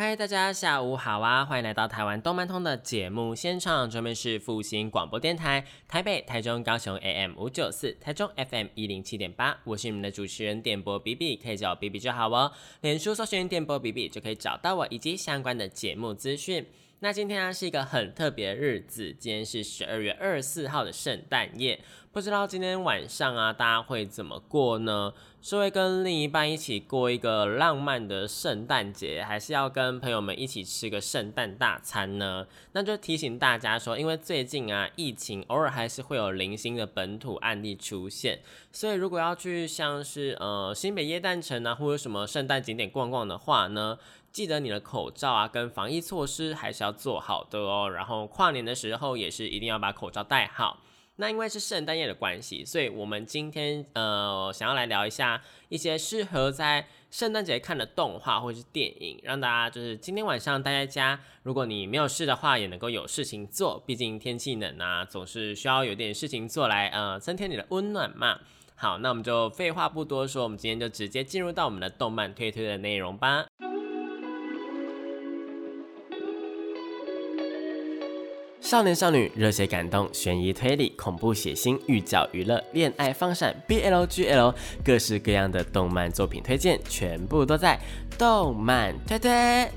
嗨，大家下午好啊！欢迎来到台湾动漫通的节目现场，这边是复兴广播电台台北、台中、高雄 AM 五九四，台中 FM 一零七点八，我是你们的主持人电波 B B，可以叫我 B B 就好哦。脸书搜寻电波 B B 就可以找到我以及相关的节目资讯。那今天呢是一个很特别的日子，今天是十二月二十四号的圣诞夜。不知道今天晚上啊，大家会怎么过呢？是会跟另一半一起过一个浪漫的圣诞节，还是要跟朋友们一起吃个圣诞大餐呢？那就提醒大家说，因为最近啊，疫情偶尔还是会有零星的本土案例出现，所以如果要去像是呃新北耶诞城啊，或者什么圣诞景点逛逛的话呢，记得你的口罩啊跟防疫措施还是要做好的哦。然后跨年的时候也是一定要把口罩戴好。那因为是圣诞夜的关系，所以我们今天呃想要来聊一下一些适合在圣诞节看的动画或是电影，让大家就是今天晚上待在家，如果你没有事的话，也能够有事情做。毕竟天气冷啊，总是需要有点事情做来呃增添你的温暖嘛。好，那我们就废话不多说，我们今天就直接进入到我们的动漫推推的内容吧。少年少女、热血感动、悬疑推理、恐怖血腥、寓教娱乐、恋爱放闪、BLGL，各式各样的动漫作品推荐，全部都在动漫推推。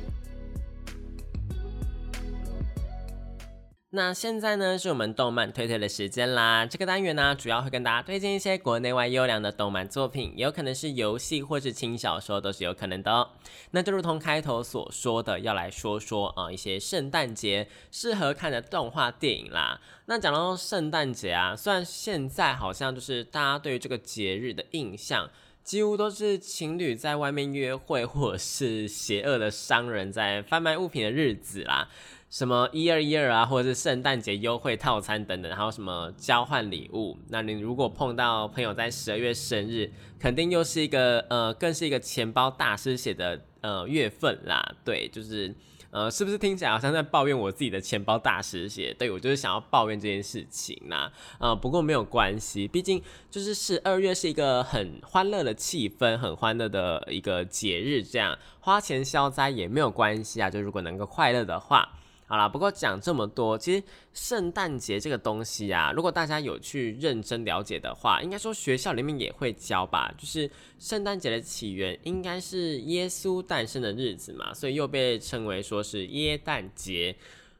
那现在呢，是我们动漫推推的时间啦。这个单元呢，主要会跟大家推荐一些国内外优良的动漫作品，也有可能是游戏或是轻小说，都是有可能的哦。那就如同开头所说的，要来说说啊一些圣诞节适合看的动画电影啦。那讲到圣诞节啊，虽然现在好像就是大家对于这个节日的印象，几乎都是情侣在外面约会，或者是邪恶的商人在贩卖物品的日子啦。什么一二一二啊，或者是圣诞节优惠套餐等等，还有什么交换礼物？那你如果碰到朋友在十二月生日，肯定又是一个呃，更是一个钱包大师写的呃月份啦。对，就是呃，是不是听起来好像在抱怨我自己的钱包大失血？对我就是想要抱怨这件事情啦。呃，不过没有关系，毕竟就是十二月是一个很欢乐的气氛，很欢乐的一个节日，这样花钱消灾也没有关系啊。就如果能够快乐的话。好啦，不过讲这么多，其实圣诞节这个东西啊，如果大家有去认真了解的话，应该说学校里面也会教吧。就是圣诞节的起源应该是耶稣诞生的日子嘛，所以又被称为说是耶诞节。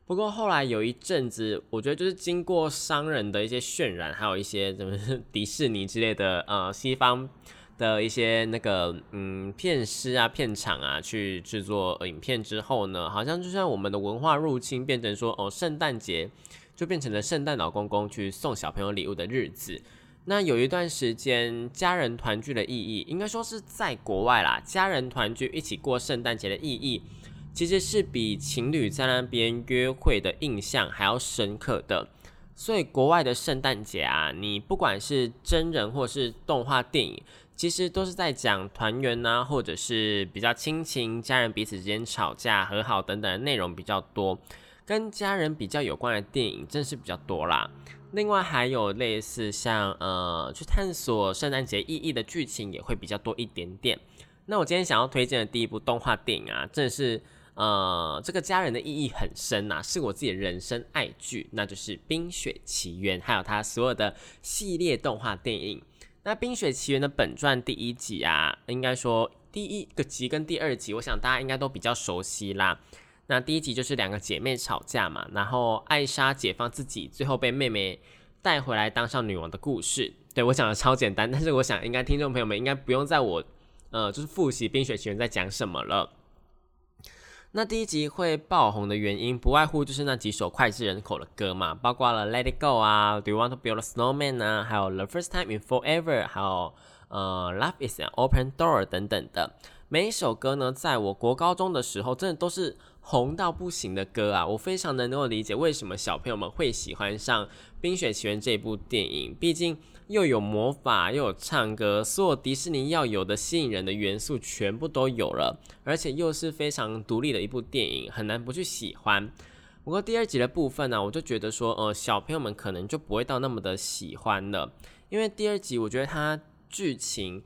不过后来有一阵子，我觉得就是经过商人的一些渲染，还有一些什么 迪士尼之类的呃西方。的一些那个嗯片师啊片场啊去制作影片之后呢，好像就像我们的文化入侵变成说哦圣诞节就变成了圣诞老公公去送小朋友礼物的日子。那有一段时间家人团聚的意义，应该说是在国外啦，家人团聚一起过圣诞节的意义，其实是比情侣在那边约会的印象还要深刻的。所以国外的圣诞节啊，你不管是真人或是动画电影。其实都是在讲团圆呐，或者是比较亲情、家人彼此之间吵架和好等等的内容比较多，跟家人比较有关的电影真是比较多啦。另外还有类似像呃去探索圣诞节意义的剧情也会比较多一点点。那我今天想要推荐的第一部动画电影啊，正是呃这个家人的意义很深呐，是我自己的人生爱剧，那就是《冰雪奇缘》，还有它所有的系列动画电影。那《冰雪奇缘》的本传第一集啊，应该说第一个集跟第二集，我想大家应该都比较熟悉啦。那第一集就是两个姐妹吵架嘛，然后艾莎解放自己，最后被妹妹带回来当上女王的故事。对我讲的超简单，但是我想应该听众朋友们应该不用在我呃就是复习《冰雪奇缘》在讲什么了。那第一集会爆红的原因，不外乎就是那几首脍炙人口的歌嘛，包括了《Let It Go》啊，《Do You Want to Build a Snowman》啊，还有《The First Time in Forever》，还有呃，Love is an open door 等等的。每一首歌呢，在我国高中的时候，真的都是红到不行的歌啊！我非常能够理解为什么小朋友们会喜欢上《冰雪奇缘》这部电影，毕竟。又有魔法，又有唱歌，所有迪士尼要有的吸引人的元素全部都有了，而且又是非常独立的一部电影，很难不去喜欢。不过第二集的部分呢，我就觉得说，呃，小朋友们可能就不会到那么的喜欢了，因为第二集我觉得它剧情，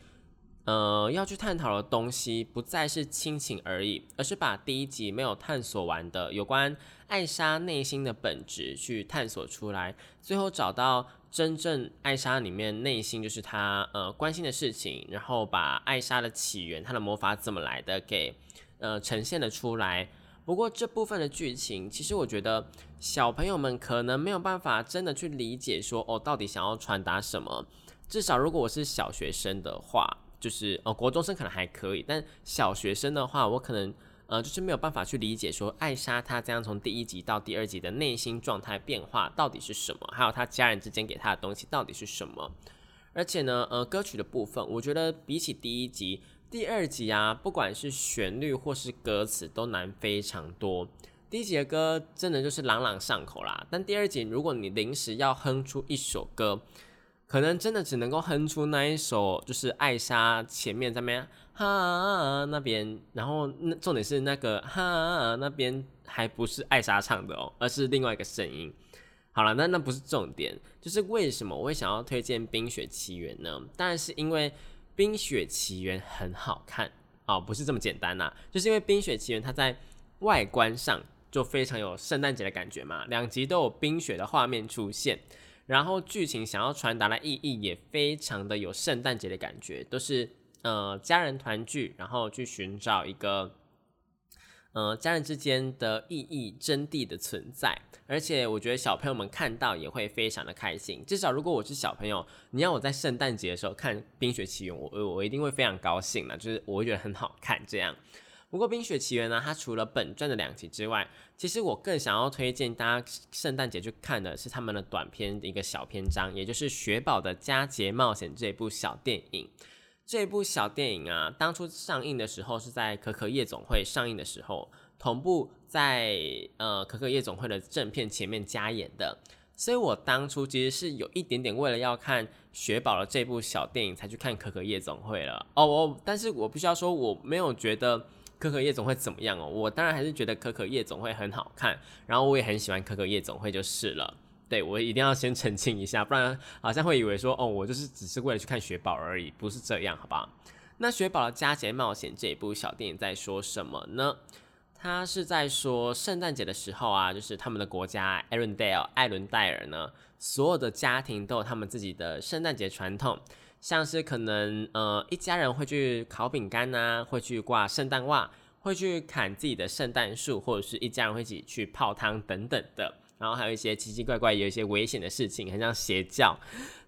呃，要去探讨的东西不再是亲情而已，而是把第一集没有探索完的有关艾莎内心的本质去探索出来，最后找到。真正艾莎里面内心就是她呃关心的事情，然后把艾莎的起源、她的魔法怎么来的给呃呈现了出来。不过这部分的剧情，其实我觉得小朋友们可能没有办法真的去理解，说哦到底想要传达什么。至少如果我是小学生的话，就是呃国中生可能还可以，但小学生的话，我可能。呃，就是没有办法去理解说艾莎她这样从第一集到第二集的内心状态变化到底是什么，还有她家人之间给她的东西到底是什么。而且呢，呃，歌曲的部分，我觉得比起第一集、第二集啊，不管是旋律或是歌词都难非常多。第一集的歌真的就是朗朗上口啦，但第二集如果你临时要哼出一首歌，可能真的只能够哼出那一首，就是艾莎前面在边哈那边，然后那重点是那个哈那边还不是艾莎唱的哦，而是另外一个声音。好了，那那不是重点，就是为什么我会想要推荐《冰雪奇缘》呢？当然是因为《冰雪奇缘》很好看哦，不是这么简单呐，就是因为《冰雪奇缘》它在外观上就非常有圣诞节的感觉嘛，两集都有冰雪的画面出现。然后剧情想要传达的意义也非常的有圣诞节的感觉，都是呃家人团聚，然后去寻找一个呃家人之间的意义真谛的存在。而且我觉得小朋友们看到也会非常的开心。至少如果我是小朋友，你要我在圣诞节的时候看《冰雪奇缘》，我我一定会非常高兴的，就是我会觉得很好看这样。不过《冰雪奇缘》呢，它除了本传的两集之外，其实我更想要推荐大家圣诞节去看的是他们的短片的一个小篇章，也就是《雪宝的佳节冒险》这部小电影。这部小电影啊，当初上映的时候是在可可夜总会上映的时候，同步在呃可可夜总会的正片前面加演的。所以我当初其实是有一点点为了要看雪宝的这部小电影才去看可可夜总会了。哦，我但是我必须要说，我没有觉得。可可夜总会怎么样哦？我当然还是觉得可可夜总会很好看，然后我也很喜欢可可夜总会就是了。对我一定要先澄清一下，不然好像会以为说哦，我就是只是为了去看雪宝而已，不是这样，好吧？那雪宝的佳节冒险这一部小电影在说什么呢？他是在说圣诞节的时候啊，就是他们的国家艾伦戴尔艾伦戴尔呢，所有的家庭都有他们自己的圣诞节传统。像是可能呃一家人会去烤饼干呐，会去挂圣诞袜，会去砍自己的圣诞树，或者是一家人会一起去泡汤等等的。然后还有一些奇奇怪怪、有一些危险的事情，很像邪教。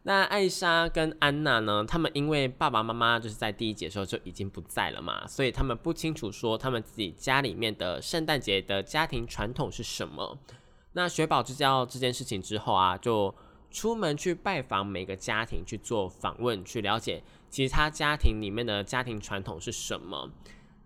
那艾莎跟安娜呢？他们因为爸爸妈妈就是在第一节的时候就已经不在了嘛，所以他们不清楚说他们自己家里面的圣诞节的家庭传统是什么。那雪宝知道这件事情之后啊，就。出门去拜访每个家庭去做访问，去了解其他家庭里面的家庭传统是什么。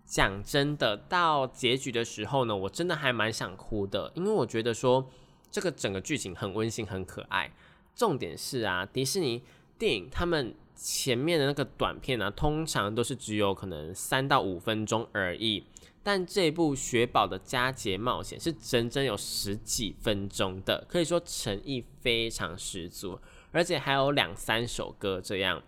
讲真的，到结局的时候呢，我真的还蛮想哭的，因为我觉得说这个整个剧情很温馨、很可爱。重点是啊，迪士尼电影他们前面的那个短片呢，通常都是只有可能三到五分钟而已。但这部《雪宝的佳节冒险》是整整有十几分钟的，可以说诚意非常十足，而且还有两三首歌这样。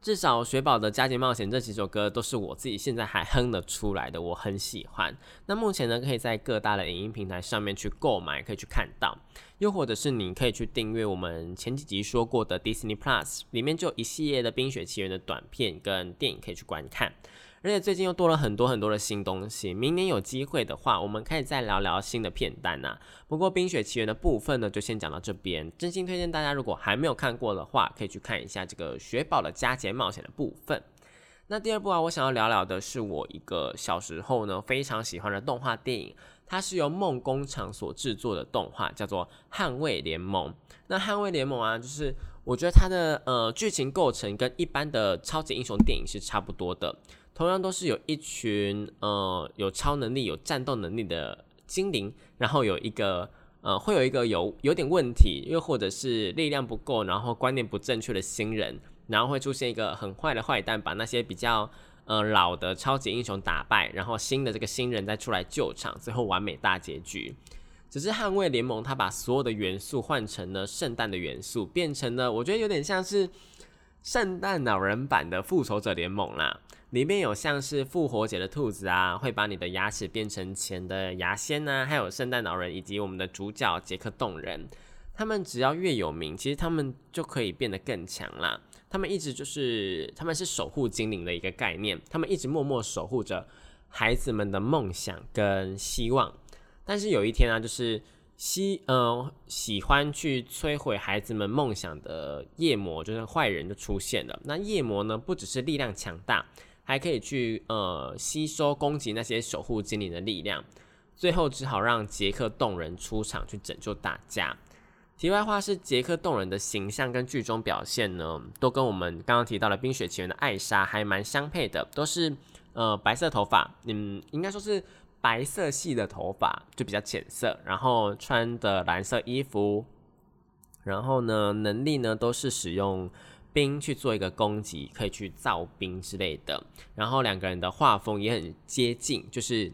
至少《雪宝的佳节冒险》这几首歌都是我自己现在还哼得出来的，我很喜欢。那目前呢，可以在各大的影音平台上面去购买，可以去看到，又或者是你可以去订阅我们前几集说过的 Disney Plus，里面就有一系列的《冰雪奇缘》的短片跟电影可以去观看。而且最近又多了很多很多的新东西，明年有机会的话，我们可以再聊聊新的片单呐。不过《冰雪奇缘》的部分呢，就先讲到这边。真心推荐大家，如果还没有看过的话，可以去看一下这个《雪宝的佳节冒险》的部分。那第二部啊，我想要聊聊的是我一个小时候呢非常喜欢的动画电影，它是由梦工厂所制作的动画，叫做《捍卫联盟》。那《捍卫联盟》啊，就是我觉得它的呃剧情构成跟一般的超级英雄电影是差不多的，同样都是有一群呃有超能力、有战斗能力的精灵，然后有一个呃会有一个有有点问题，又或者是力量不够，然后观念不正确的新人，然后会出现一个很坏的坏蛋，把那些比较。呃，老的超级英雄打败，然后新的这个新人再出来救场，最后完美大结局。只是捍卫联盟，他把所有的元素换成了圣诞的元素，变成了我觉得有点像是圣诞老人版的复仇者联盟啦。里面有像是复活节的兔子啊，会把你的牙齿变成钱的牙仙呐，还有圣诞老人以及我们的主角杰克动人，他们只要越有名，其实他们就可以变得更强啦。他们一直就是，他们是守护精灵的一个概念，他们一直默默守护着孩子们的梦想跟希望。但是有一天啊，就是希呃喜欢去摧毁孩子们梦想的夜魔，就是坏人就出现了。那夜魔呢，不只是力量强大，还可以去呃吸收攻击那些守护精灵的力量。最后只好让杰克动人出场去拯救大家。题外话是，杰克动人的形象跟剧中表现呢，都跟我们刚刚提到的《冰雪奇缘》的艾莎还蛮相配的，都是呃白色头发，嗯，应该说是白色系的头发，就比较浅色，然后穿的蓝色衣服，然后呢，能力呢都是使用冰去做一个攻击，可以去造冰之类的，然后两个人的画风也很接近，就是。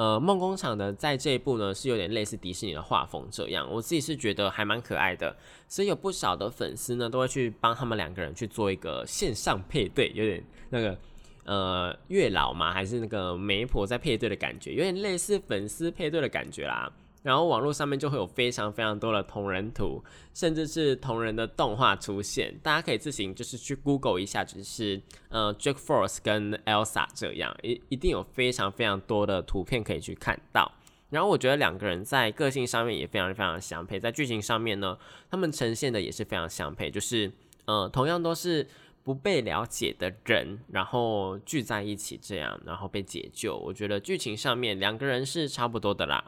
呃，梦工厂的在这一部呢是有点类似迪士尼的画风这样，我自己是觉得还蛮可爱的，所以有不少的粉丝呢都会去帮他们两个人去做一个线上配对，有点那个呃月老嘛，还是那个媒婆在配对的感觉，有点类似粉丝配对的感觉啦。然后网络上面就会有非常非常多的同人图，甚至是同人的动画出现，大家可以自行就是去 Google 一下，就是呃 Jack Force 跟 Elsa 这样，一一定有非常非常多的图片可以去看到。然后我觉得两个人在个性上面也非常非常相配，在剧情上面呢，他们呈现的也是非常相配，就是呃同样都是不被了解的人，然后聚在一起这样，然后被解救。我觉得剧情上面两个人是差不多的啦。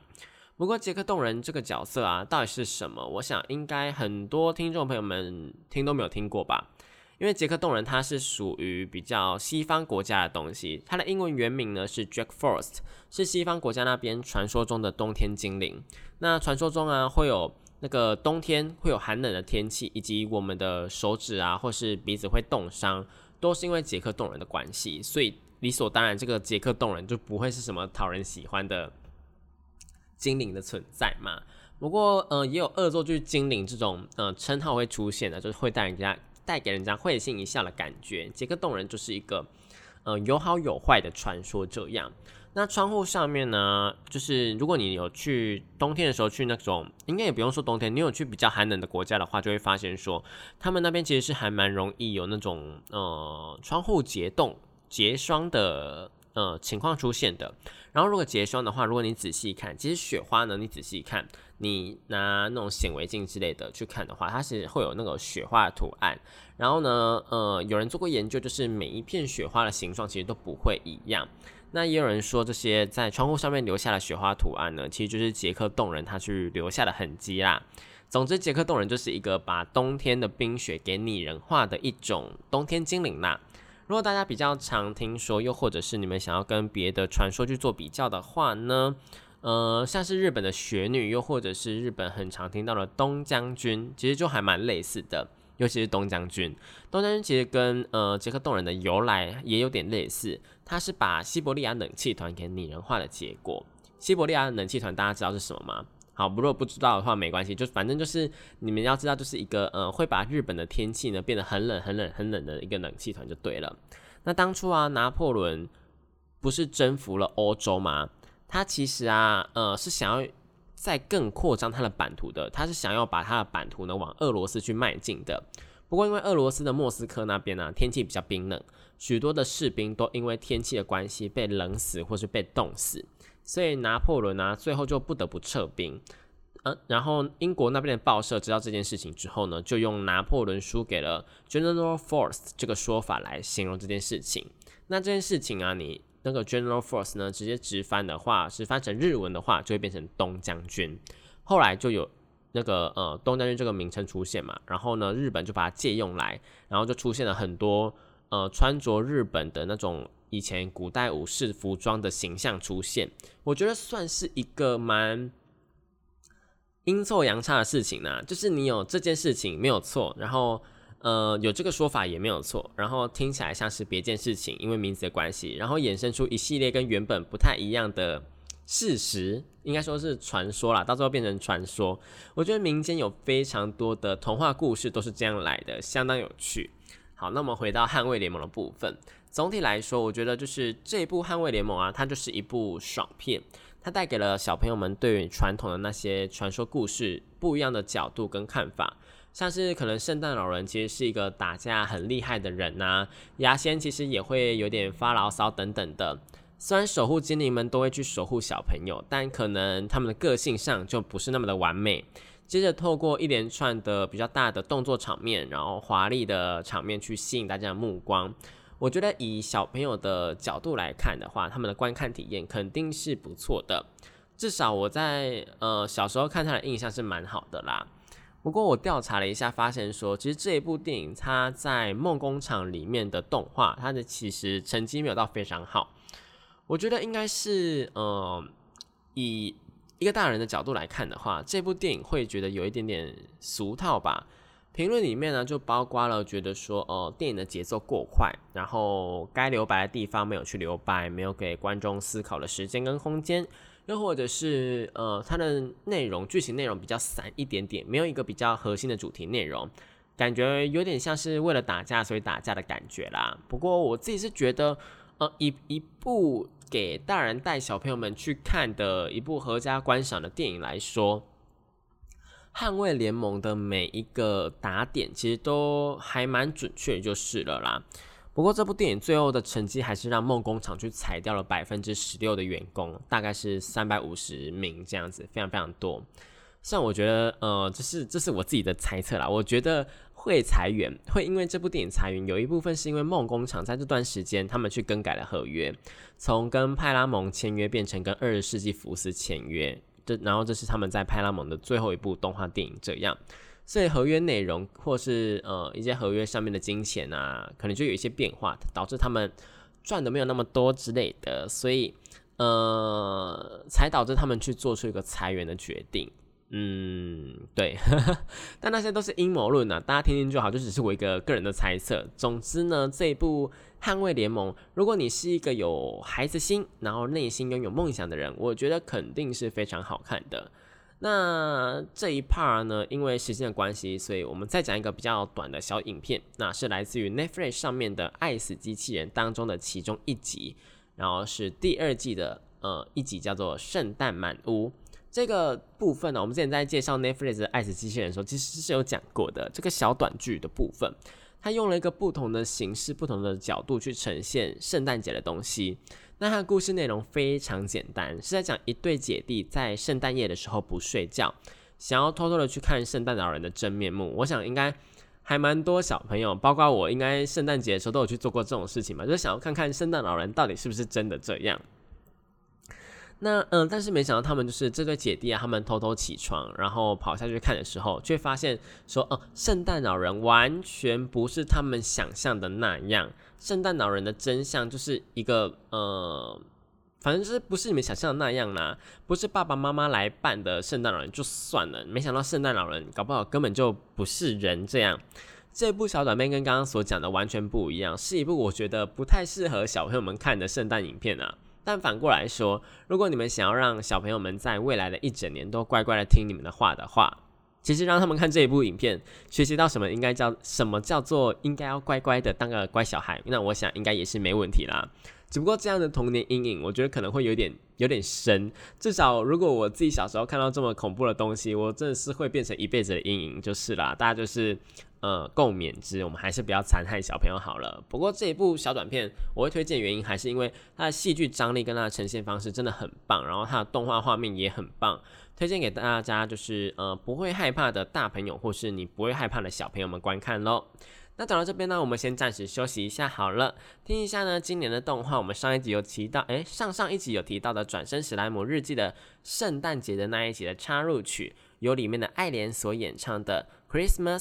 不过杰克动人这个角色啊，到底是什么？我想应该很多听众朋友们听都没有听过吧。因为杰克动人它是属于比较西方国家的东西，它的英文原名呢是 Jack Frost，是西方国家那边传说中的冬天精灵。那传说中啊，会有那个冬天会有寒冷的天气，以及我们的手指啊或是鼻子会冻伤，都是因为杰克动人的关系。所以理所当然，这个杰克动人就不会是什么讨人喜欢的。精灵的存在嘛，不过呃也有恶作剧精灵这种呃称号会出现的，就是会带人家带给人家会心一笑的感觉。杰克动人就是一个呃有好有坏的传说这样。那窗户上面呢，就是如果你有去冬天的时候去那种，应该也不用说冬天，你有去比较寒冷的国家的话，就会发现说他们那边其实是还蛮容易有那种呃窗户结冻结霜的。呃，情况出现的。然后，如果结霜的话，如果你仔细看，其实雪花呢，你仔细看，你拿那种显微镜之类的去看的话，它是会有那个雪花的图案。然后呢，呃，有人做过研究，就是每一片雪花的形状其实都不会一样。那也有人说，这些在窗户上面留下的雪花图案呢，其实就是杰克动人他去留下的痕迹啦。总之，杰克动人就是一个把冬天的冰雪给拟人化的一种冬天精灵啦。如果大家比较常听说，又或者是你们想要跟别的传说去做比较的话呢，呃，像是日本的雪女，又或者是日本很常听到的东将军，其实就还蛮类似的。尤其是东将军，东将军其实跟呃杰克动人的由来也有点类似，他是把西伯利亚冷气团给拟人化的结果。西伯利亚冷气团大家知道是什么吗？好，如果不知道的话没关系，就反正就是你们要知道，就是一个呃会把日本的天气呢变得很冷、很冷、很冷的一个冷气团就对了。那当初啊，拿破仑不是征服了欧洲吗？他其实啊，呃是想要再更扩张他的版图的，他是想要把他的版图呢往俄罗斯去迈进的。不过因为俄罗斯的莫斯科那边呢天气比较冰冷，许多的士兵都因为天气的关系被冷死或是被冻死。所以拿破仑呢，最后就不得不撤兵。嗯，然后英国那边的报社知道这件事情之后呢，就用拿破仑输给了 General Force 这个说法来形容这件事情。那这件事情啊，你那个 General Force 呢，直接直翻的话，是翻成日文的话，就会变成东将军。后来就有那个呃东将军这个名称出现嘛，然后呢，日本就把它借用来，然后就出现了很多呃穿着日本的那种以前古代武士服装的形象出现。我觉得算是一个蛮阴错阳差的事情呢，就是你有这件事情没有错，然后。呃，有这个说法也没有错，然后听起来像是别件事情，因为名字的关系，然后衍生出一系列跟原本不太一样的事实，应该说是传说啦，到最后变成传说。我觉得民间有非常多的童话故事都是这样来的，相当有趣。好，那我们回到捍卫联盟的部分，总体来说，我觉得就是这部捍卫联盟啊，它就是一部爽片，它带给了小朋友们对于传统的那些传说故事不一样的角度跟看法。像是可能圣诞老人其实是一个打架很厉害的人呐，牙仙其实也会有点发牢骚等等的。虽然守护精灵们都会去守护小朋友，但可能他们的个性上就不是那么的完美。接着透过一连串的比较大的动作场面，然后华丽的场面去吸引大家的目光。我觉得以小朋友的角度来看的话，他们的观看体验肯定是不错的。至少我在呃小时候看他的印象是蛮好的啦。不过我调查了一下，发现说，其实这一部电影它在梦工厂里面的动画，它的其实成绩没有到非常好。我觉得应该是，呃，以一个大人的角度来看的话，这部电影会觉得有一点点俗套吧。评论里面呢，就包括了觉得说，呃，电影的节奏过快，然后该留白的地方没有去留白，没有给观众思考的时间跟空间。又或者是呃，它的内容剧情内容比较散一点点，没有一个比较核心的主题内容，感觉有点像是为了打架所以打架的感觉啦。不过我自己是觉得，呃，一一部给大人带小朋友们去看的一部合家观赏的电影来说，《捍卫联盟》的每一个打点其实都还蛮准确，就是了啦。不过这部电影最后的成绩还是让梦工厂去裁掉了百分之十六的员工，大概是三百五十名这样子，非常非常多。像我觉得，呃，这是这是我自己的猜测啦。我觉得会裁员，会因为这部电影裁员，有一部分是因为梦工厂在这段时间他们去更改了合约，从跟派拉蒙签约变成跟二十世纪福斯签约，这然后这是他们在派拉蒙的最后一部动画电影这样。所以合约内容或是呃一些合约上面的金钱啊，可能就有一些变化，导致他们赚的没有那么多之类的，所以呃才导致他们去做出一个裁员的决定。嗯，对，但那些都是阴谋论啊，大家听听就好，就只是我一个个人的猜测。总之呢，这一部《捍卫联盟》，如果你是一个有孩子心，然后内心拥有梦想的人，我觉得肯定是非常好看的。那这一 part 呢，因为时间的关系，所以我们再讲一个比较短的小影片，那是来自于 Netflix 上面的《爱死机器人》当中的其中一集，然后是第二季的呃一集，叫做《圣诞满屋》这个部分呢，我们之前在介绍 Netflix 的《爱死机器人》的时候，其实是有讲过的。这个小短剧的部分，它用了一个不同的形式、不同的角度去呈现圣诞节的东西。那它的故事内容非常简单，是在讲一对姐弟在圣诞夜的时候不睡觉，想要偷偷的去看圣诞老人的真面目。我想应该还蛮多小朋友，包括我，应该圣诞节的时候都有去做过这种事情嘛，就是想要看看圣诞老人到底是不是真的这样。那嗯，但是没想到他们就是这对姐弟啊，他们偷偷起床，然后跑下去看的时候，却发现说，哦，圣诞老人完全不是他们想象的那样。圣诞老人的真相就是一个呃，反正就是不是你们想象的那样啦，不是爸爸妈妈来扮的圣诞老人就算了，没想到圣诞老人搞不好根本就不是人这样。这部小短片跟刚刚所讲的完全不一样，是一部我觉得不太适合小朋友们看的圣诞影片啊。但反过来说，如果你们想要让小朋友们在未来的一整年都乖乖的听你们的话的话，其实让他们看这一部影片，学习到什么应该叫什么叫做应该要乖乖的当个乖小孩，那我想应该也是没问题啦。只不过这样的童年阴影，我觉得可能会有点有点深。至少如果我自己小时候看到这么恐怖的东西，我真的是会变成一辈子的阴影就是啦。大家就是呃共勉之，我们还是不要残害小朋友好了。不过这一部小短片我会推荐，原因还是因为它的戏剧张力跟它的呈现方式真的很棒，然后它的动画画面也很棒，推荐给大家就是呃不会害怕的大朋友或是你不会害怕的小朋友们观看喽。那讲到这边呢，我们先暂时休息一下好了，听一下呢今年的动画，我们上一集有提到，哎，上上一集有提到的《转身史莱姆日记》的圣诞节的那一集的插入曲，由里面的爱莲所演唱的《Christmas》。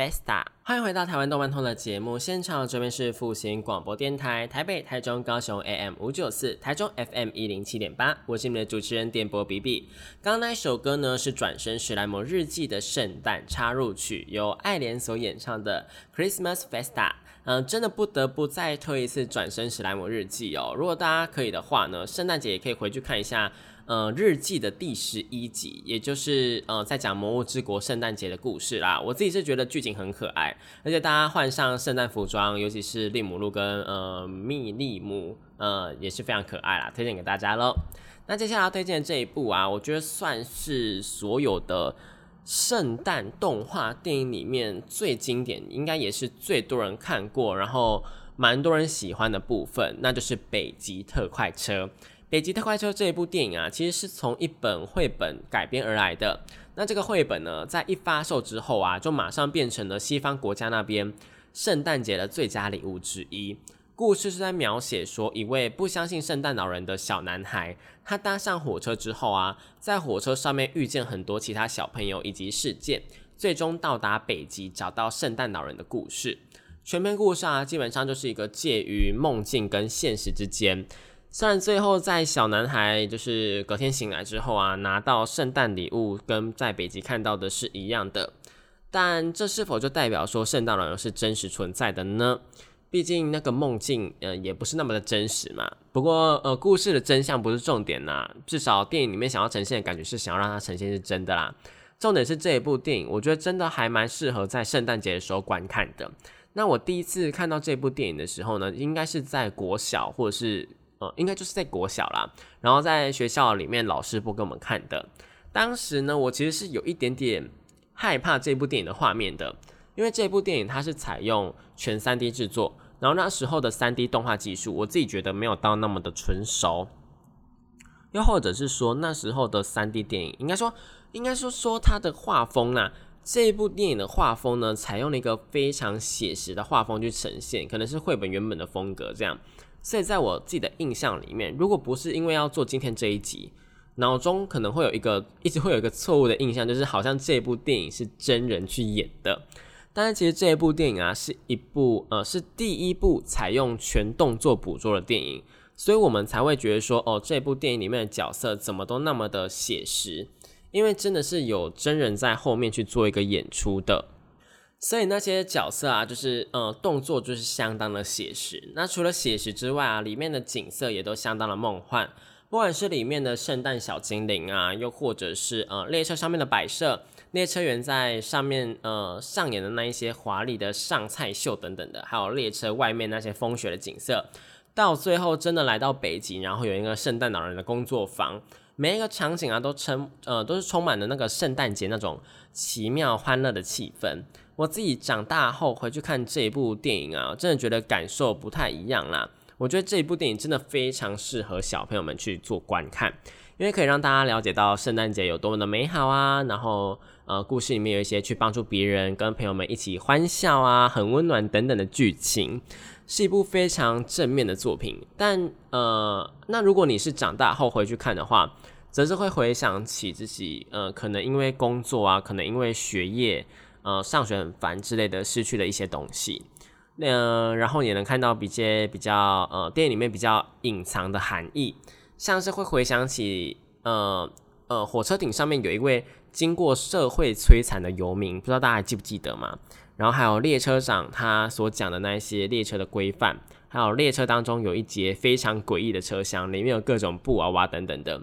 Festa，欢迎回到台湾动漫通的节目现场，这边是复兴广播电台台北、台中、高雄 AM 五九四，台中 FM 一零七点八，我是你们的主持人电波比比。刚刚那首歌呢是《转身史莱姆日记》的圣诞插入曲，由爱莲所演唱的 Christmas Festa。嗯，真的不得不再推一次《转身史莱姆日记》哦。如果大家可以的话呢，圣诞节也可以回去看一下。呃，日记的第十一集，也就是呃，在讲魔物之国圣诞节的故事啦。我自己是觉得剧情很可爱，而且大家换上圣诞服装，尤其是利姆路跟呃蜜利姆，呃也是非常可爱啦，推荐给大家喽。那接下来推荐这一部啊，我觉得算是所有的圣诞动画电影里面最经典，应该也是最多人看过，然后蛮多人喜欢的部分，那就是《北极特快车》。《北极特快车》这一部电影啊，其实是从一本绘本改编而来的。那这个绘本呢，在一发售之后啊，就马上变成了西方国家那边圣诞节的最佳礼物之一。故事是在描写说，一位不相信圣诞老人的小男孩，他搭上火车之后啊，在火车上面遇见很多其他小朋友以及事件，最终到达北极，找到圣诞老人的故事。全篇故事啊，基本上就是一个介于梦境跟现实之间。虽然最后在小男孩就是隔天醒来之后啊，拿到圣诞礼物跟在北极看到的是一样的，但这是否就代表说圣诞老人是真实存在的呢？毕竟那个梦境呃也不是那么的真实嘛。不过呃故事的真相不是重点呐，至少电影里面想要呈现的感觉是想要让它呈现是真的啦。重点是这一部电影，我觉得真的还蛮适合在圣诞节的时候观看的。那我第一次看到这部电影的时候呢，应该是在国小或者是。呃，应该就是在国小啦，然后在学校里面老师播给我们看的。当时呢，我其实是有一点点害怕这部电影的画面的，因为这部电影它是采用全三 D 制作，然后那时候的三 D 动画技术，我自己觉得没有到那么的纯熟。又或者是说那时候的三 D 电影，应该说，应该说说它的画风啦，这部电影的画风呢，采用了一个非常写实的画风去呈现，可能是绘本原本的风格这样。所以在我自己的印象里面，如果不是因为要做今天这一集，脑中可能会有一个一直会有一个错误的印象，就是好像这部电影是真人去演的。但是其实这一部电影啊，是一部呃是第一部采用全动作捕捉的电影，所以我们才会觉得说，哦，这部电影里面的角色怎么都那么的写实，因为真的是有真人在后面去做一个演出的。所以那些角色啊，就是呃动作就是相当的写实。那除了写实之外啊，里面的景色也都相当的梦幻。不管是里面的圣诞小精灵啊，又或者是呃列车上面的摆设，列车员在上面呃上演的那一些华丽的上菜秀等等的，还有列车外面那些风雪的景色，到最后真的来到北极，然后有一个圣诞老人的工作坊，每一个场景啊都充呃都是充满了那个圣诞节那种奇妙欢乐的气氛。我自己长大后回去看这一部电影啊，真的觉得感受不太一样啦。我觉得这一部电影真的非常适合小朋友们去做观看，因为可以让大家了解到圣诞节有多么的美好啊。然后呃，故事里面有一些去帮助别人、跟朋友们一起欢笑啊，很温暖等等的剧情，是一部非常正面的作品。但呃，那如果你是长大后回去看的话，则是会回想起自己呃，可能因为工作啊，可能因为学业。呃，上学很烦之类的，失去了一些东西。那然后也能看到比些比较呃电影里面比较隐藏的含义，像是会回想起呃呃火车顶上面有一位经过社会摧残的游民，不知道大家还记不记得吗？然后还有列车长他所讲的那些列车的规范，还有列车当中有一节非常诡异的车厢，里面有各种布娃娃等等的，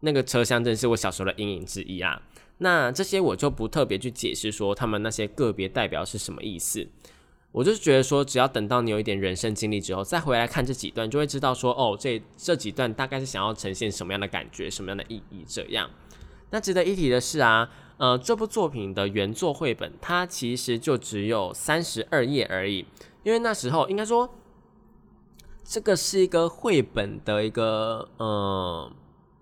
那个车厢真是我小时候的阴影之一啊。那这些我就不特别去解释说他们那些个别代表是什么意思，我就是觉得说，只要等到你有一点人生经历之后，再回来看这几段，就会知道说，哦，这这几段大概是想要呈现什么样的感觉，什么样的意义这样。那值得一提的是啊，呃，这部作品的原作绘本它其实就只有三十二页而已，因为那时候应该说，这个是一个绘本的一个呃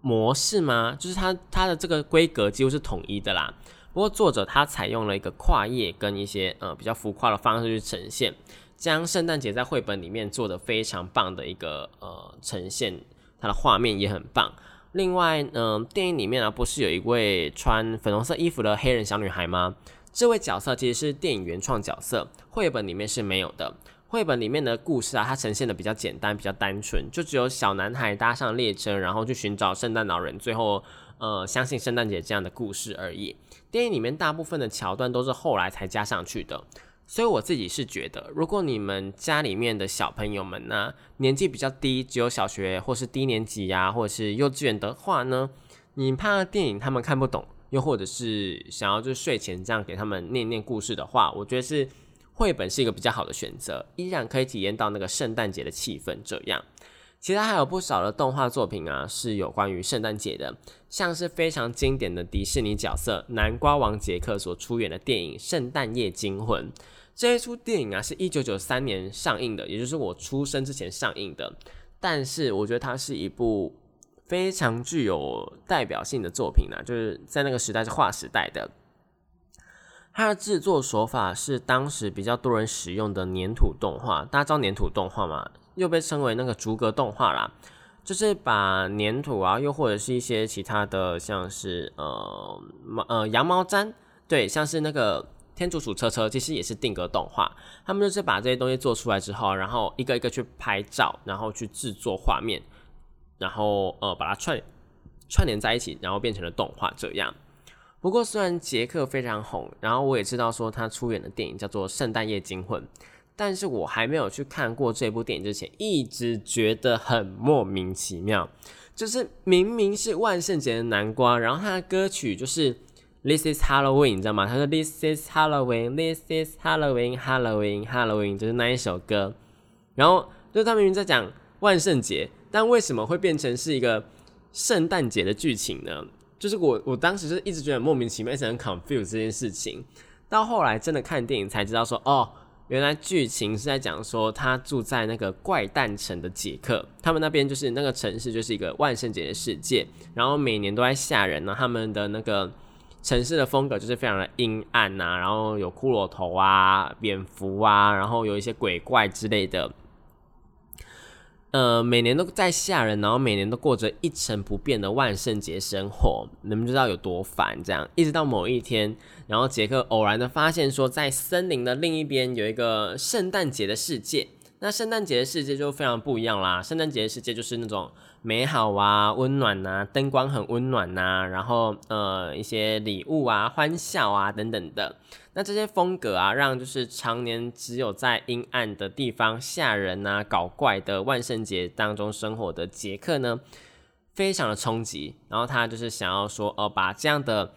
模式吗？就是它它的这个规格几乎是统一的啦。不过作者他采用了一个跨页跟一些呃比较浮夸的方式去呈现，将圣诞节在绘本里面做的非常棒的一个呃呈现，它的画面也很棒。另外，嗯，电影里面啊，不是有一位穿粉红色衣服的黑人小女孩吗？这位角色其实是电影原创角色，绘本里面是没有的。绘本里面的故事啊，它呈现的比较简单，比较单纯，就只有小男孩搭上列车，然后去寻找圣诞老人，最后呃相信圣诞节这样的故事而已。电影里面大部分的桥段都是后来才加上去的。所以我自己是觉得，如果你们家里面的小朋友们呢，年纪比较低，只有小学或是低年级呀，或者是幼稚园的话呢，你怕电影他们看不懂，又或者是想要就睡前这样给他们念念故事的话，我觉得是绘本是一个比较好的选择，依然可以体验到那个圣诞节的气氛。这样，其他还有不少的动画作品啊，是有关于圣诞节的，像是非常经典的迪士尼角色南瓜王杰克所出演的电影《圣诞夜惊魂》。这一出电影啊，是一九九三年上映的，也就是我出生之前上映的。但是我觉得它是一部非常具有代表性的作品呢，就是在那个时代是划时代的。它的制作手法是当时比较多人使用的粘土动画，大家知道粘土动画吗？又被称为那个逐格动画啦，就是把粘土啊，又或者是一些其他的，像是呃毛呃羊毛毡，对，像是那个。天竺鼠车车其实也是定格动画，他们就是把这些东西做出来之后，然后一个一个去拍照，然后去制作画面，然后呃把它串串联在一起，然后变成了动画这样。不过虽然杰克非常红，然后我也知道说他出演的电影叫做《圣诞夜惊魂》，但是我还没有去看过这部电影之前，一直觉得很莫名其妙，就是明明是万圣节的南瓜，然后他的歌曲就是。This is Halloween，你知道吗？他说 This is Halloween，This is Halloween，Halloween，Halloween，就是那一首歌。然后就他明明在讲万圣节，但为什么会变成是一个圣诞节的剧情呢？就是我我当时就一直觉得莫名其妙，一直很 confuse 这件事情。到后来真的看电影才知道说，哦，原来剧情是在讲说他住在那个怪诞城的杰克，他们那边就是那个城市就是一个万圣节的世界，然后每年都在吓人呢，他们的那个。城市的风格就是非常的阴暗呐，然后有骷髅头啊、蝙蝠啊，然后有一些鬼怪之类的。呃，每年都在吓人，然后每年都过着一成不变的万圣节生活，你们知道有多烦？这样一直到某一天，然后杰克偶然的发现说，在森林的另一边有一个圣诞节的世界。那圣诞节的世界就非常不一样啦，圣诞节的世界就是那种。美好啊，温暖呐，灯光很温暖呐，然后呃一些礼物啊，欢笑啊等等的，那这些风格啊，让就是常年只有在阴暗的地方吓人呐、搞怪的万圣节当中生活的杰克呢，非常的冲击。然后他就是想要说，呃，把这样的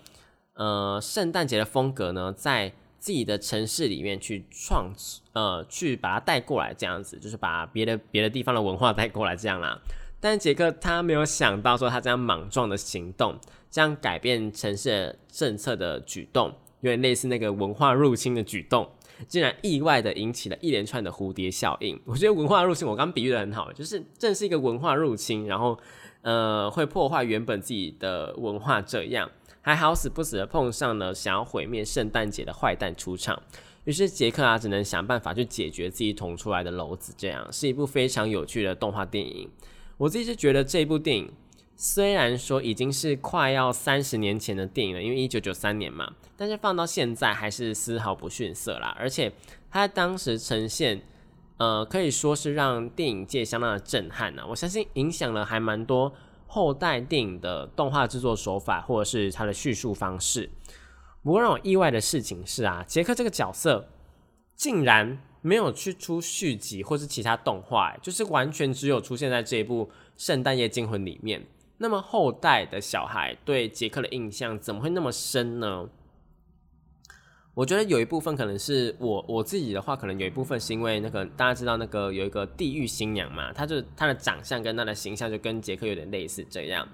呃圣诞节的风格呢，在自己的城市里面去创，呃，去把它带过来，这样子就是把别的别的地方的文化 带过来，这样啦。但杰克他没有想到说他这样莽撞的行动，这样改变城市政策的举动，有点类似那个文化入侵的举动，竟然意外的引起了一连串的蝴蝶效应。我觉得文化入侵，我刚比喻的很好，就是正是一个文化入侵，然后呃会破坏原本自己的文化，这样还好死不死的碰上了想要毁灭圣诞节的坏蛋出场，于是杰克啊只能想办法去解决自己捅出来的篓子。这样是一部非常有趣的动画电影。我自己是觉得这部电影虽然说已经是快要三十年前的电影了，因为一九九三年嘛，但是放到现在还是丝毫不逊色啦。而且它当时呈现，呃，可以说是让电影界相当的震撼呢。我相信影响了还蛮多后代电影的动画制作手法或者是它的叙述方式。不过让我意外的事情是啊，杰克这个角色竟然。没有去出续集或是其他动画，就是完全只有出现在这一部《圣诞夜惊魂》里面。那么后代的小孩对杰克的印象怎么会那么深呢？我觉得有一部分可能是我我自己的话，可能有一部分是因为那个大家知道那个有一个地狱新娘嘛，她就她的长相跟她的形象就跟杰克有点类似这样。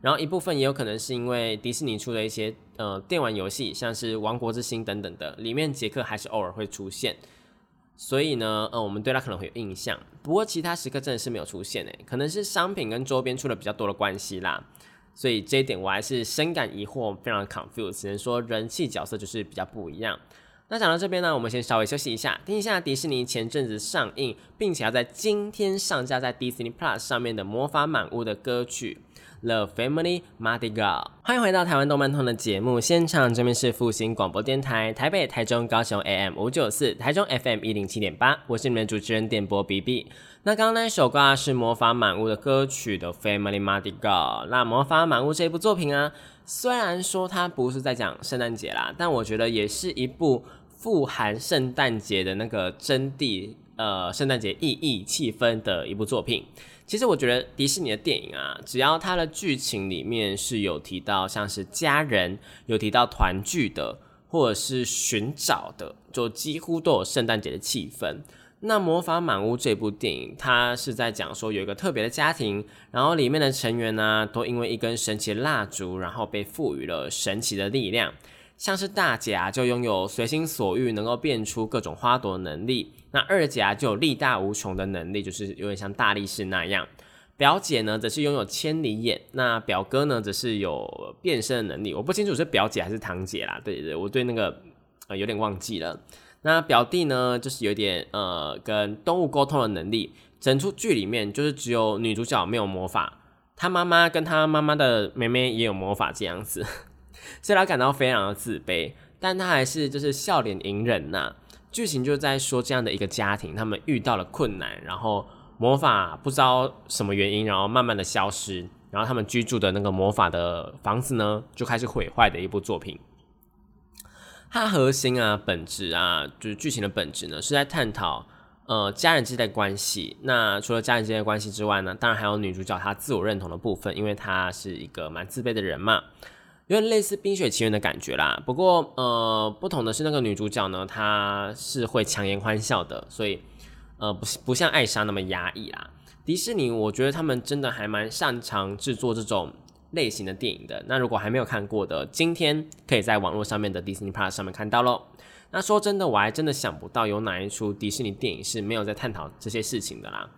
然后一部分也有可能是因为迪士尼出的一些呃电玩游戏，像是《王国之心》等等的，里面杰克还是偶尔会出现。所以呢，呃，我们对他可能会有印象。不过其他时刻真的是没有出现诶，可能是商品跟周边出了比较多的关系啦。所以这一点我还是深感疑惑，非常 confused，只能说人气角色就是比较不一样。那讲到这边呢，我们先稍微休息一下，听一下迪士尼前阵子上映，并且要在今天上架在 Disney Plus 上面的《魔法满屋》的歌曲。The Family Mardi Gras，欢迎回到台湾动漫通的节目现场，这边是复兴广播电台台北、台中、高雄 AM 五九四，台中 FM 一零七点八，我是你们主持人电波 B B。那刚刚那一首歌是魔法满屋的歌曲的 Family Mardi Gras。那魔法满屋这部作品啊，虽然说它不是在讲圣诞节啦，但我觉得也是一部富含圣诞节的那个真谛，呃，圣诞节意义气氛的一部作品。其实我觉得迪士尼的电影啊，只要它的剧情里面是有提到像是家人，有提到团聚的，或者是寻找的，就几乎都有圣诞节的气氛。那《魔法满屋》这部电影，它是在讲说有一个特别的家庭，然后里面的成员呢，都因为一根神奇的蜡烛，然后被赋予了神奇的力量。像是大姐，就拥有随心所欲，能够变出各种花朵的能力。那二姐啊，就有力大无穷的能力，就是有点像大力士那样。表姐呢，则是拥有千里眼。那表哥呢，则是有变身的能力。我不清楚是表姐还是堂姐啦。对对，我对那个呃有点忘记了。那表弟呢，就是有点呃跟动物沟通的能力。整出剧里面，就是只有女主角没有魔法，她妈妈跟她妈妈的妹妹也有魔法这样子。所以她感到非常的自卑，但她还是就是笑脸隐忍呐。剧情就在说这样的一个家庭，他们遇到了困难，然后魔法不知道什么原因，然后慢慢的消失，然后他们居住的那个魔法的房子呢，就开始毁坏的一部作品。它核心啊，本质啊，就是剧情的本质呢，是在探讨呃家人之间的关系。那除了家人之间的关系之外呢，当然还有女主角她自我认同的部分，因为她是一个蛮自卑的人嘛。有点类似《冰雪奇缘》的感觉啦，不过呃，不同的是那个女主角呢，她是会强颜欢笑的，所以呃，不不像艾莎那么压抑啦。迪士尼，我觉得他们真的还蛮擅长制作这种类型的电影的。那如果还没有看过的，今天可以在网络上面的 Disney Plus 上面看到喽。那说真的，我还真的想不到有哪一出迪士尼电影是没有在探讨这些事情的啦。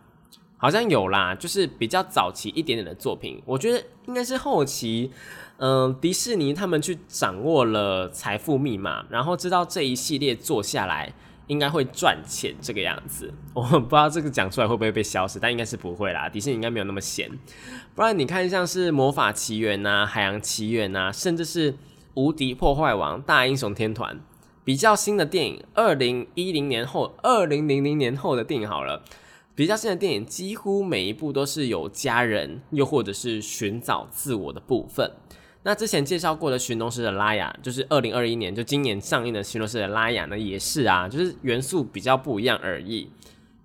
好像有啦，就是比较早期一点点的作品，我觉得应该是后期。嗯，迪士尼他们去掌握了财富密码，然后知道这一系列做下来应该会赚钱这个样子。我不知道这个讲出来会不会被消失，但应该是不会啦。迪士尼应该没有那么闲，不然你看像是魔法奇缘呐、海洋奇缘呐，甚至是无敌破坏王、大英雄天团，比较新的电影，二零一零年后、二零零零年后的电影好了，比较新的电影几乎每一部都是有家人，又或者是寻找自我的部分。那之前介绍过的《寻龙师的拉雅》，就是二零二一年就今年上映的《寻龙师的拉雅》呢，也是啊，就是元素比较不一样而已。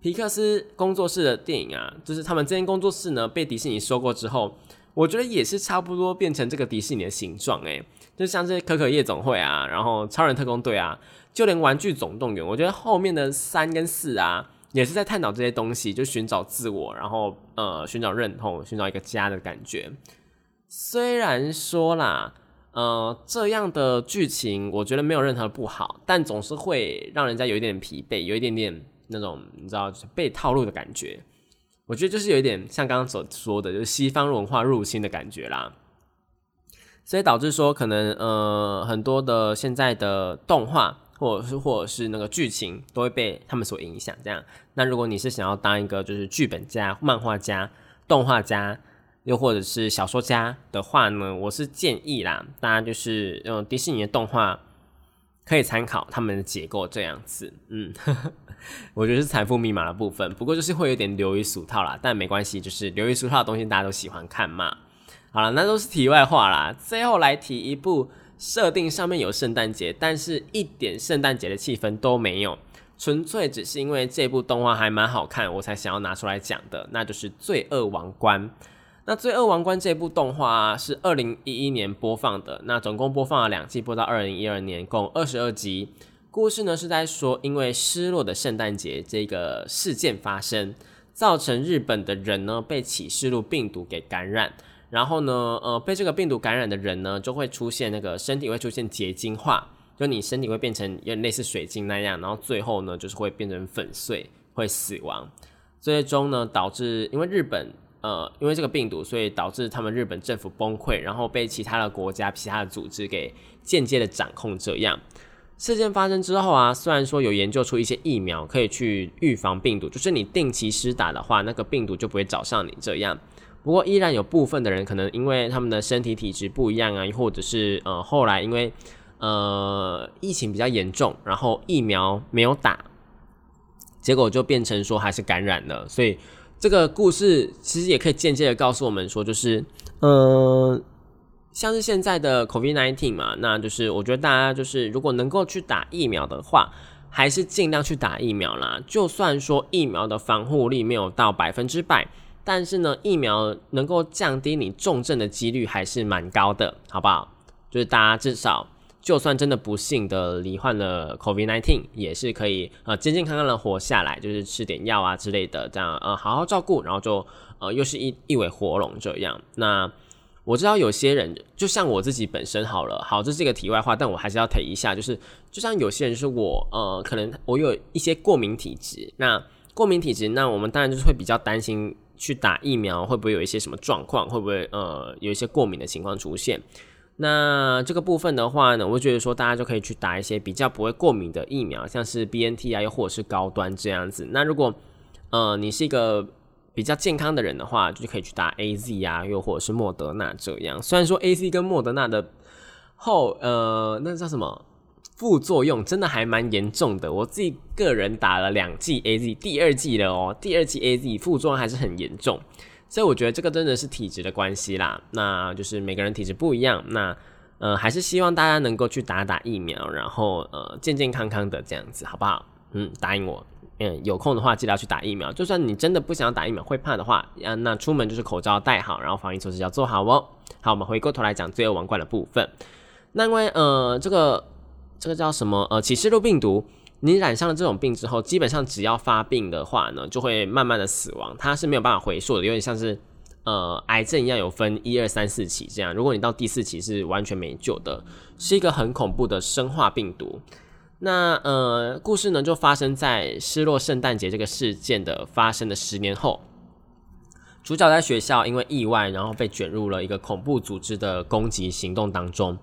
皮克斯工作室的电影啊，就是他们这间工作室呢被迪士尼收购之后，我觉得也是差不多变成这个迪士尼的形状诶，就像这些可可夜总会啊，然后超人特工队啊，就连玩具总动员，我觉得后面的三跟四啊，也是在探讨这些东西，就寻找自我，然后呃寻找认同，寻找一个家的感觉。虽然说啦，呃，这样的剧情我觉得没有任何不好，但总是会让人家有一点疲惫，有一点点那种你知道被套路的感觉。我觉得就是有一点像刚刚所说的，就是西方文化入侵的感觉啦。所以导致说，可能呃很多的现在的动画或者是或者是那个剧情都会被他们所影响。这样，那如果你是想要当一个就是剧本家、漫画家、动画家。又或者是小说家的话呢，我是建议啦，大家就是用迪士尼的动画可以参考他们的结构这样子。嗯，我觉得是财富密码的部分，不过就是会有点流于俗套啦，但没关系，就是流于俗套的东西大家都喜欢看嘛。好了，那都是题外话啦。最后来提一部设定上面有圣诞节，但是一点圣诞节的气氛都没有，纯粹只是因为这部动画还蛮好看，我才想要拿出来讲的，那就是《罪恶王冠》。那《罪恶王冠》这部动画是二零一一年播放的，那总共播放了两季，播到二零一二年，共二十二集。故事呢是在说，因为失落的圣诞节这个事件发生，造成日本的人呢被启示录病毒给感染，然后呢，呃，被这个病毒感染的人呢，就会出现那个身体会出现结晶化，就你身体会变成有点类似水晶那样，然后最后呢，就是会变成粉碎，会死亡。最终呢，导致因为日本，呃，因为这个病毒，所以导致他们日本政府崩溃，然后被其他的国家、其他的组织给间接的掌控。这样事件发生之后啊，虽然说有研究出一些疫苗可以去预防病毒，就是你定期施打的话，那个病毒就不会找上你这样。不过依然有部分的人可能因为他们的身体体质不一样啊，或者是呃后来因为呃疫情比较严重，然后疫苗没有打，结果就变成说还是感染了。所以这个故事其实也可以间接的告诉我们说，就是呃像是现在的 COVID-19 嘛，那就是我觉得大家就是如果能够去打疫苗的话，还是尽量去打疫苗啦。就算说疫苗的防护力没有到百分之百。但是呢，疫苗能够降低你重症的几率还是蛮高的，好不好？就是大家至少就算真的不幸的罹患了 COVID-19，也是可以呃健健康康的活下来，就是吃点药啊之类的，这样呃好好照顾，然后就呃又是一一尾活龙这样。那我知道有些人，就像我自己本身好了，好这是一个题外话，但我还是要提一下，就是就像有些人是我呃可能我有一些过敏体质，那过敏体质，那我们当然就是会比较担心。去打疫苗会不会有一些什么状况？会不会呃有一些过敏的情况出现？那这个部分的话呢，我觉得说大家就可以去打一些比较不会过敏的疫苗，像是 B N T 啊，又或者是高端这样子。那如果呃你是一个比较健康的人的话，就可以去打 A Z 啊，又或者是莫德纳这样。虽然说 A Z 跟莫德纳的后呃那叫什么？副作用真的还蛮严重的，我自己个人打了两剂 A Z，第二剂了哦，第二剂 A Z 副作用还是很严重，所以我觉得这个真的是体质的关系啦。那就是每个人体质不一样，那呃还是希望大家能够去打打疫苗，然后呃健健康康的这样子，好不好？嗯，答应我，嗯，有空的话记得要去打疫苗。就算你真的不想打疫苗，会怕的话，啊，那出门就是口罩戴好，然后防疫措施要做好哦。好，我们回过头来讲罪恶王冠的部分。那因为呃这个。这个叫什么？呃，启示录病毒，你染上了这种病之后，基本上只要发病的话呢，就会慢慢的死亡，它是没有办法回溯的，有点像是呃癌症一样，有分一二三四期这样。如果你到第四期是完全没救的，是一个很恐怖的生化病毒。那呃，故事呢就发生在失落圣诞节这个事件的发生的十年后，主角在学校因为意外，然后被卷入了一个恐怖组织的攻击行动当中。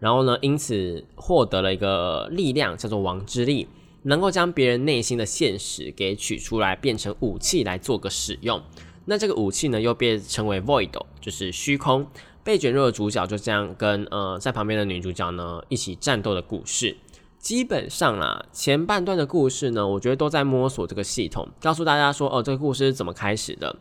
然后呢，因此获得了一个力量，叫做王之力，能够将别人内心的现实给取出来，变成武器来做个使用。那这个武器呢，又被称为 void，就是虚空。被卷入的主角就这样跟呃在旁边的女主角呢一起战斗的故事。基本上啦，前半段的故事呢，我觉得都在摸索这个系统，告诉大家说，哦，这个故事是怎么开始的。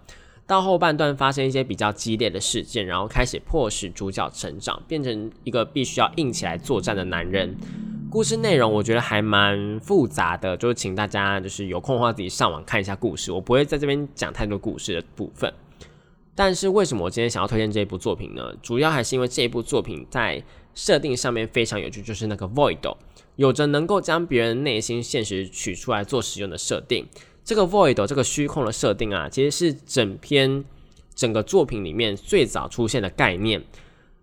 到后半段发生一些比较激烈的事件，然后开始迫使主角成长，变成一个必须要硬起来作战的男人。故事内容我觉得还蛮复杂的，就是请大家就是有空的话自己上网看一下故事，我不会在这边讲太多故事的部分。但是为什么我今天想要推荐这一部作品呢？主要还是因为这一部作品在设定上面非常有趣，就是那个 void 有着能够将别人内心现实取出来做使用的设定。这个 void 这个虚空的设定啊，其实是整篇整个作品里面最早出现的概念。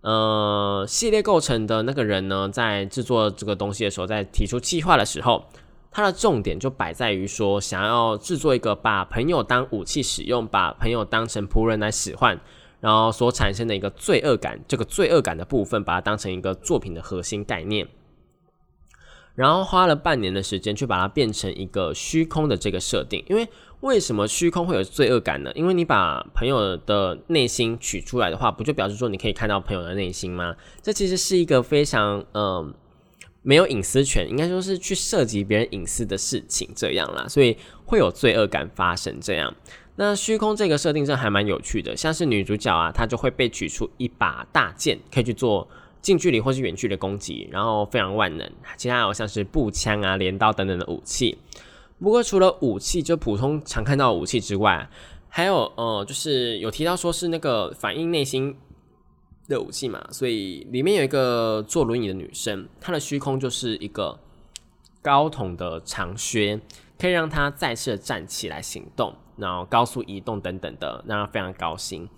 呃，系列构成的那个人呢，在制作这个东西的时候，在提出计划的时候，他的重点就摆在于说，想要制作一个把朋友当武器使用，把朋友当成仆人来使唤，然后所产生的一个罪恶感，这个罪恶感的部分，把它当成一个作品的核心概念。然后花了半年的时间去把它变成一个虚空的这个设定，因为为什么虚空会有罪恶感呢？因为你把朋友的内心取出来的话，不就表示说你可以看到朋友的内心吗？这其实是一个非常嗯没有隐私权，应该说是去涉及别人隐私的事情这样啦，所以会有罪恶感发生这样。那虚空这个设定上还蛮有趣的，像是女主角啊，她就会被取出一把大剑，可以去做。近距离或是远距离攻击，然后非常万能。其他有像是步枪啊、镰刀等等的武器。不过除了武器，就普通常看到武器之外，还有呃，就是有提到说是那个反映内心的武器嘛。所以里面有一个坐轮椅的女生，她的虚空就是一个高筒的长靴，可以让她再次的站起来行动，然后高速移动等等的，让她非常高兴。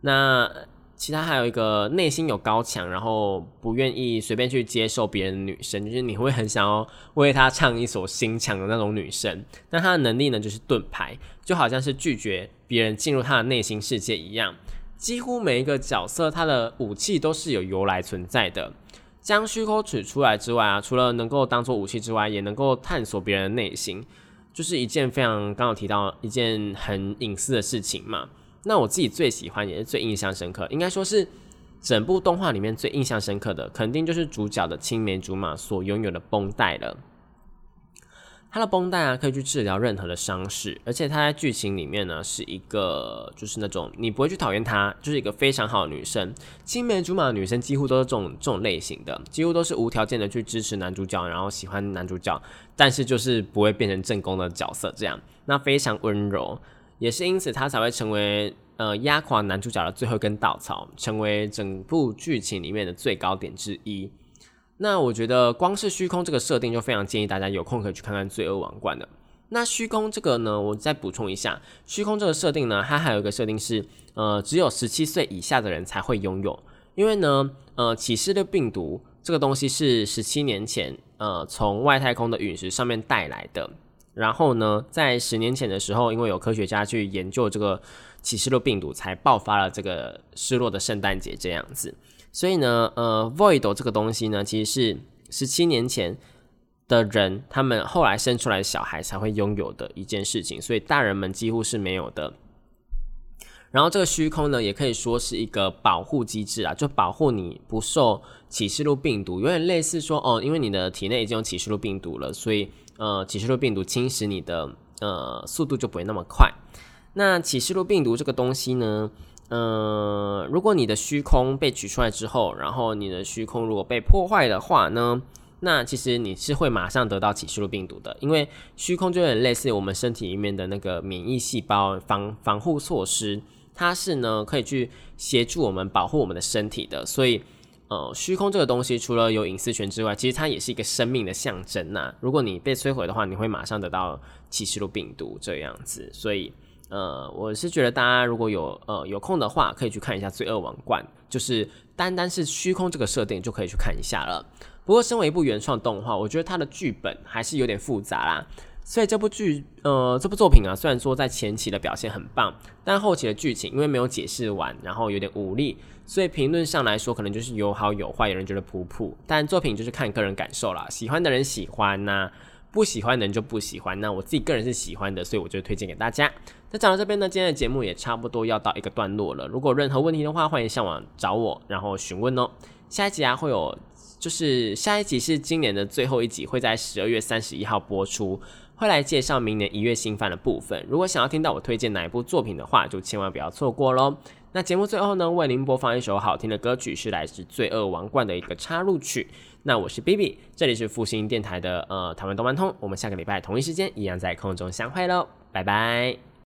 那其他还有一个内心有高墙，然后不愿意随便去接受别人的女生，就是你会很想要为她唱一首心墙的那种女生。那她的能力呢，就是盾牌，就好像是拒绝别人进入她的内心世界一样。几乎每一个角色，她的武器都是有由来存在的。将虚空取出来之外啊，除了能够当做武器之外，也能够探索别人的内心，就是一件非常刚刚提到一件很隐私的事情嘛。那我自己最喜欢也是最印象深刻，应该说是整部动画里面最印象深刻的，肯定就是主角的青梅竹马所拥有的绷带了。它的绷带啊，可以去治疗任何的伤势，而且它在剧情里面呢，是一个就是那种你不会去讨厌她，就是一个非常好的女生。青梅竹马的女生几乎都是这种这种类型的，几乎都是无条件的去支持男主角，然后喜欢男主角，但是就是不会变成正宫的角色这样。那非常温柔，也是因此他才会成为呃压垮男主角的最后一根稻草，成为整部剧情里面的最高点之一。那我觉得光是虚空这个设定就非常建议大家有空可以去看看《罪恶王冠》的。那虚空这个呢，我再补充一下，虚空这个设定呢，它还有一个设定是，呃，只有十七岁以下的人才会拥有，因为呢，呃，启示的病毒这个东西是十七年前，呃，从外太空的陨石上面带来的。然后呢，在十年前的时候，因为有科学家去研究这个启示录病毒，才爆发了这个失落的圣诞节这样子。所以呢，呃，Void 这个东西呢，其实是十七年前的人他们后来生出来小孩才会拥有的一件事情，所以大人们几乎是没有的。然后这个虚空呢，也可以说是一个保护机制啊，就保护你不受启示录病毒，有点类似说哦，因为你的体内已经有启示录病毒了，所以呃，启示录病毒侵蚀你的呃速度就不会那么快。那启示录病毒这个东西呢？嗯，如果你的虚空被取出来之后，然后你的虚空如果被破坏的话呢，那其实你是会马上得到启示录病毒的，因为虚空就有点类似我们身体里面的那个免疫细胞防防护措施，它是呢可以去协助我们保护我们的身体的，所以呃，虚空这个东西除了有隐私权之外，其实它也是一个生命的象征呐。如果你被摧毁的话，你会马上得到启示录病毒这样子，所以。呃，我是觉得大家如果有呃有空的话，可以去看一下《罪恶王冠》，就是单单是虚空这个设定就可以去看一下了。不过，身为一部原创动画，我觉得它的剧本还是有点复杂啦。所以这部剧呃这部作品啊，虽然说在前期的表现很棒，但后期的剧情因为没有解释完，然后有点无力，所以评论上来说可能就是有好有坏，有人觉得普普。但作品就是看个人感受啦，喜欢的人喜欢呐。不喜欢的人就不喜欢，那我自己个人是喜欢的，所以我就推荐给大家。那讲到这边呢，今天的节目也差不多要到一个段落了。如果任何问题的话，欢迎上网找我，然后询问哦。下一集啊会有，就是下一集是今年的最后一集，会在十二月三十一号播出，会来介绍明年一月新番的部分。如果想要听到我推荐哪一部作品的话，就千万不要错过喽。那节目最后呢，为您播放一首好听的歌曲，是来自《罪恶王冠》的一个插入曲。那我是 B B，这里是复兴电台的呃台湾动漫通，我们下个礼拜同一时间一样在空中相会喽，拜拜。